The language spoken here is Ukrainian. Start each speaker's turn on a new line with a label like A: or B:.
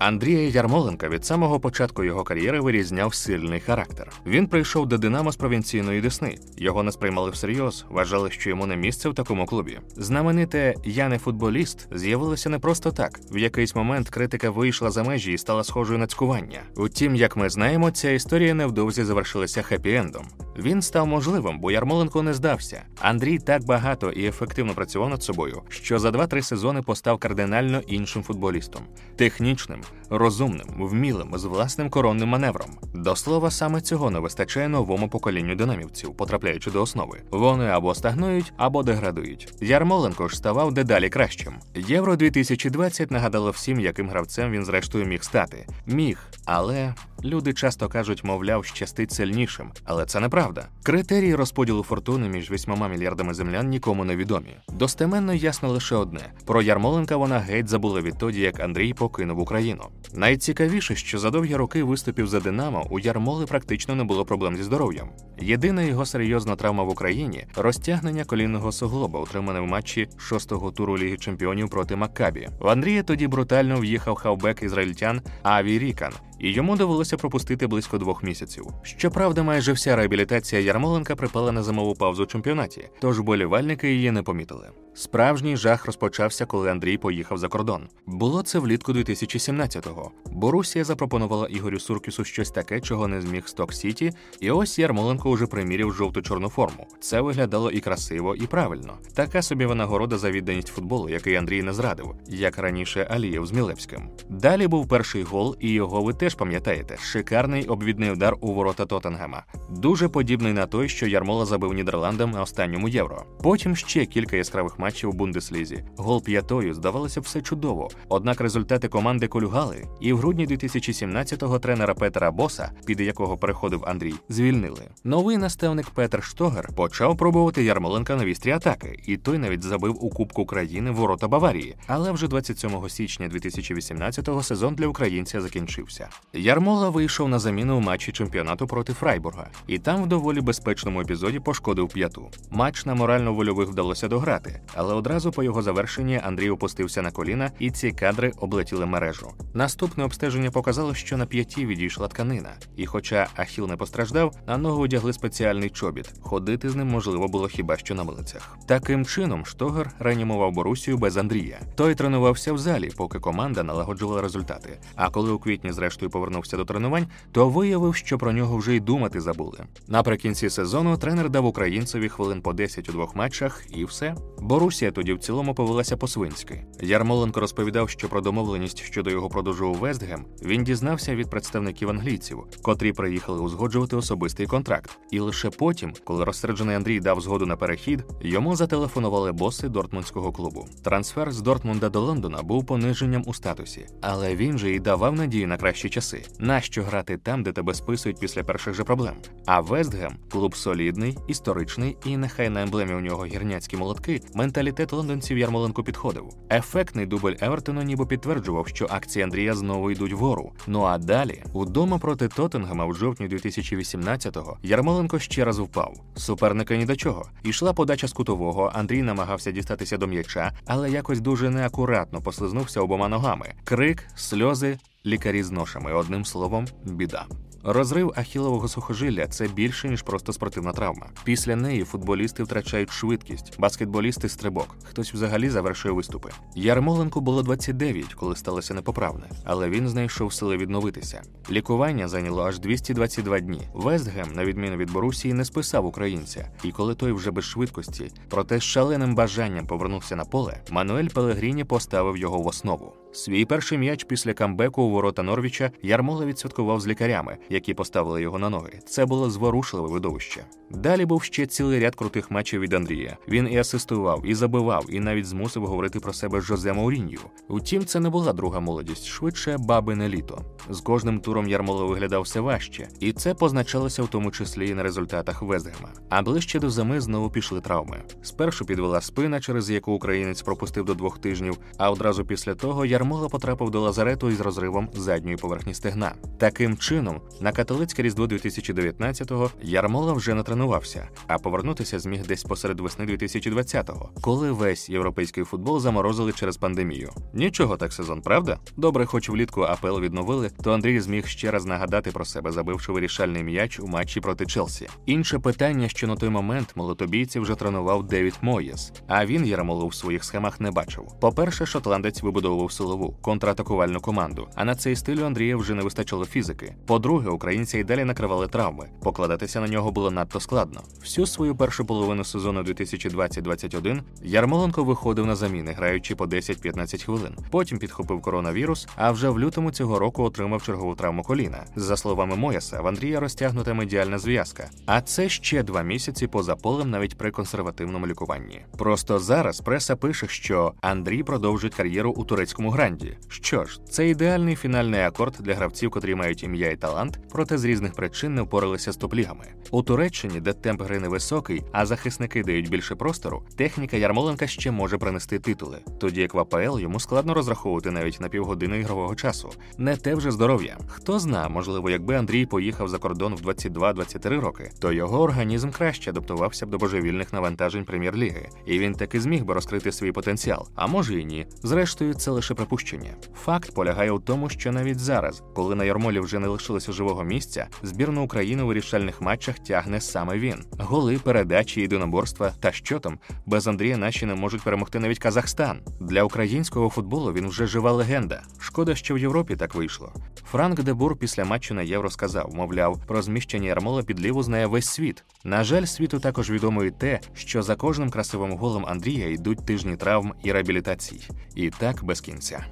A: Андрія Ярмоленка від самого початку його кар'єри вирізняв сильний характер. Він прийшов до Динамо з провінційної Десни. Його не сприймали всерйоз, вважали, що йому не місце в такому клубі. Знамените Я не футболіст з'явилося не просто так. В якийсь момент критика вийшла за межі і стала схожою на цькування. Утім, як ми знаємо, ця історія невдовзі завершилася хеппі-ендом. Він став можливим, бо Ярмоленко не здався. Андрій так багато і ефективно працював над собою, що за 2-3 сезони постав кардинально іншим футболістом, технічним, розумним, вмілим, з власним коронним маневром. До слова, саме цього не вистачає новому поколінню динамівців, потрапляючи до основи. Вони або стагнують, або деградують. Ярмоленко ж ставав дедалі кращим. Євро 2020 нагадало всім, яким гравцем він зрештою міг стати. Міг, але люди часто кажуть, мовляв, щастить сильнішим, але це неправда. Критерії розподілу фортуни між вісьмома мільярдами землян нікому не відомі. Достеменно ясно лише одне: про Ярмоленка вона геть забула відтоді, як Андрій покинув Україну. Найцікавіше, що за довгі роки виступів за Динамо у Ярмоли практично не було проблем зі здоров'ям. Єдина його серйозна травма в Україні розтягнення колінного суглоба, отримане в матчі шостого туру Ліги Чемпіонів проти Маккабі. В Андрія тоді брутально в'їхав хавбек ізраїльтян Аві Рікан, і йому довелося пропустити близько двох місяців. Щоправда, майже вся реабілітація Ярмоленка припала на зимову паузу в чемпіонаті, тож болівальники її не помітили. Справжній жах розпочався, коли Андрій поїхав за кордон. Було це влітку 2017-го. Борусія запропонувала Ігорю Суркісу щось таке, чого не зміг Сток Сіті, і ось Ярмоленко уже приміряв жовто-чорну форму. Це виглядало і красиво, і правильно. Така собі винагорода за відданість футболу, який Андрій не зрадив, як раніше Алієв з Мілевським. Далі був перший гол, і його ви теж пам'ятаєте: шикарний обвідний удар у ворота Тоттенгема. Дуже подібний на той, що Ярмола забив Нідерландам на останньому євро. Потім ще кілька яскравих матчів у Бундеслізі. Гол п'ятою здавалося все чудово. Однак результати команди колюгали, і в грудні 2017-го тренера Петера Боса, під якого переходив Андрій, звільнили. Новий наставник Петер Штогер почав пробувати Ярмоленка на вістрі атаки, і той навіть забив у Кубку країни ворота Баварії. Але вже 27 січня 2018-го сезон для українця закінчився. Ярмола вийшов на заміну у матчі чемпіонату проти Фрайбурга, і там в доволі безпечному епізоді пошкодив п'яту. Матч на морально-вольових вдалося дограти, але одразу по його завершенні Андрій опустився на коліна, і ці кадри облетіли мережу. Наступне обстеження показало, що на п'яті відійшла тканина, і, хоча Ахіл не постраждав, на ногу одягли спеціальний чобіт. Ходити з ним можливо було хіба що на милицях. Таким чином, Штогер реанімував Борусію без Андрія. Той тренувався в залі, поки команда налагоджувала результати. А коли у квітні, зрештою, повернувся до тренувань, то виявив, що про нього вже й думати забули. Наприкінці сезону тренер дав українцеві хвилин по 10 у двох матчах, і все. Борусія тоді в цілому повелася по-свинськи. Ярмоленко розповідав, що про домовленість щодо його продажу у Вестгем він дізнався від представників англійців, котрі приїхали узгоджувати особистий контракт. І лише потім, коли розсереджений Андрій дав згоду на перехід, йому зателефонували боси Дортмундського клубу. Трансфер з Дортмунда до Лондона був пониженням у статусі, але він же і давав надію на кращі часи. Нащо грати там, де тебе списують після перших же проблем? А Вестгем клуб солідний, історичний, і нехай на емблемі у нього гірняцькі молотки, менталітет лондонців Ярмоленко підходив. Ефектний дубль Евертону ніби підтверджував, що акції Андрія знову йдуть вгору. Ну а далі, удома проти Тоттенгема в жовтні 2018-го Ярмоленко ще раз впав. Суперника ні до чого. Ішла подача з кутового. Андрій намагався дістатися до м'яча, але якось дуже неакуратно послизнувся обома ногами. Крик, сльози, лікарі з ношами. Одним словом, біда. Розрив ахілового сухожилля це більше ніж просто спортивна травма. Після неї футболісти втрачають швидкість, баскетболісти стрибок. Хтось взагалі завершує виступи. Ярмоленку було 29, коли сталося непоправне, але він знайшов сили відновитися. Лікування зайняло аж 222 дні. Вестгем, на відміну від Борусії, не списав українця, і коли той вже без швидкості, проте з шаленим бажанням повернувся на поле, Мануель Пелегріні поставив його в основу. Свій перший м'яч після камбеку у ворота Норвіча Ярмола відсвяткував з лікарями, які поставили його на ноги. Це було зворушливе видовище. Далі був ще цілий ряд крутих матчів від Андрія. Він і асистував, і забивав, і навіть змусив говорити про себе Жозе Маурінью. Утім, це не була друга молодість, швидше бабине літо. З кожним туром Ярмола виглядав все важче, і це позначалося в тому числі і на результатах Вестгема. А ближче до зими знову пішли травми. Спершу підвела спина, через яку українець пропустив до двох тижнів, а одразу після того Ярмола потрапив до лазарету із розривом задньої поверхні стегна. Таким чином, на католицьке різдво 2019-го Ярмола вже не тренувався, а повернутися зміг десь посеред весни 2020-го, коли весь європейський футбол заморозили через пандемію. Нічого так сезон, правда? Добре, хоч влітку АПЛ відновили, то Андрій зміг ще раз нагадати про себе, забивши вирішальний м'яч у матчі проти Челсі. Інше питання, що на той момент молотобійці вже тренував Девід Моєс, а він Ярмолу в своїх схемах не бачив. По-перше, шотландець вибудовував силову контратакувальну команду, а на цей стиль у Андрія вже не вистачило фізики. По-друге, українці й далі накривали травми. Покладатися на нього було надто складно. Всю свою першу половину сезону 2020-2021 Ярмоленко виходив на заміни, граючи по 10-15 хвилин. Потім підхопив коронавірус, а вже в лютому цього року отримав чергову травму коліна. За словами Мояса, в Андрія розтягнута медіальна зв'язка. А це ще два місяці поза полем навіть при консервативному лікуванні. Просто зараз преса пише, що Андрій продовжить кар'єру у турецькому гранді. Що ж, це ідеальний фінальний акорд для гравців, котрі мають ім'я і талант, проте з різних причин не впоралися з топлігами. У Туреччині, де темп гри невисокий, а захисники дають більше простору, техніка Ярмоленка ще може принести титули. Тоді як в АПЛ йому складно розраховувати навіть на півгодини ігрового часу. Не те вже здоров'я. Хто зна, можливо, якби Андрій поїхав за кордон в 22-23 роки, то його організм краще адаптувався б до божевільних навантажень прем'єр-ліги, і він таки зміг би розкрити свій потенціал. А може і ні. Зрештою, це лише припущення. Факт полягає у тому, що навіть зараз, коли на Ярмолі вже не лишилося живого місця, збірну України у вирішальних матчах тягне саме він. Голи, передачі, єдиноборства та що там без Андрія наші не можуть перемогти навіть Казахстан. Для українського футболу він вже жива легенда. Шкода, що в Європі так вийшло. Франк Дебур після матчу на євро сказав, мовляв, про зміщення Ярмола під ліву знає весь світ. На жаль, світу також відомо і те, що за кожним красивим голом Андрія йдуть тижні травм і реабілітацій. І так без кінця.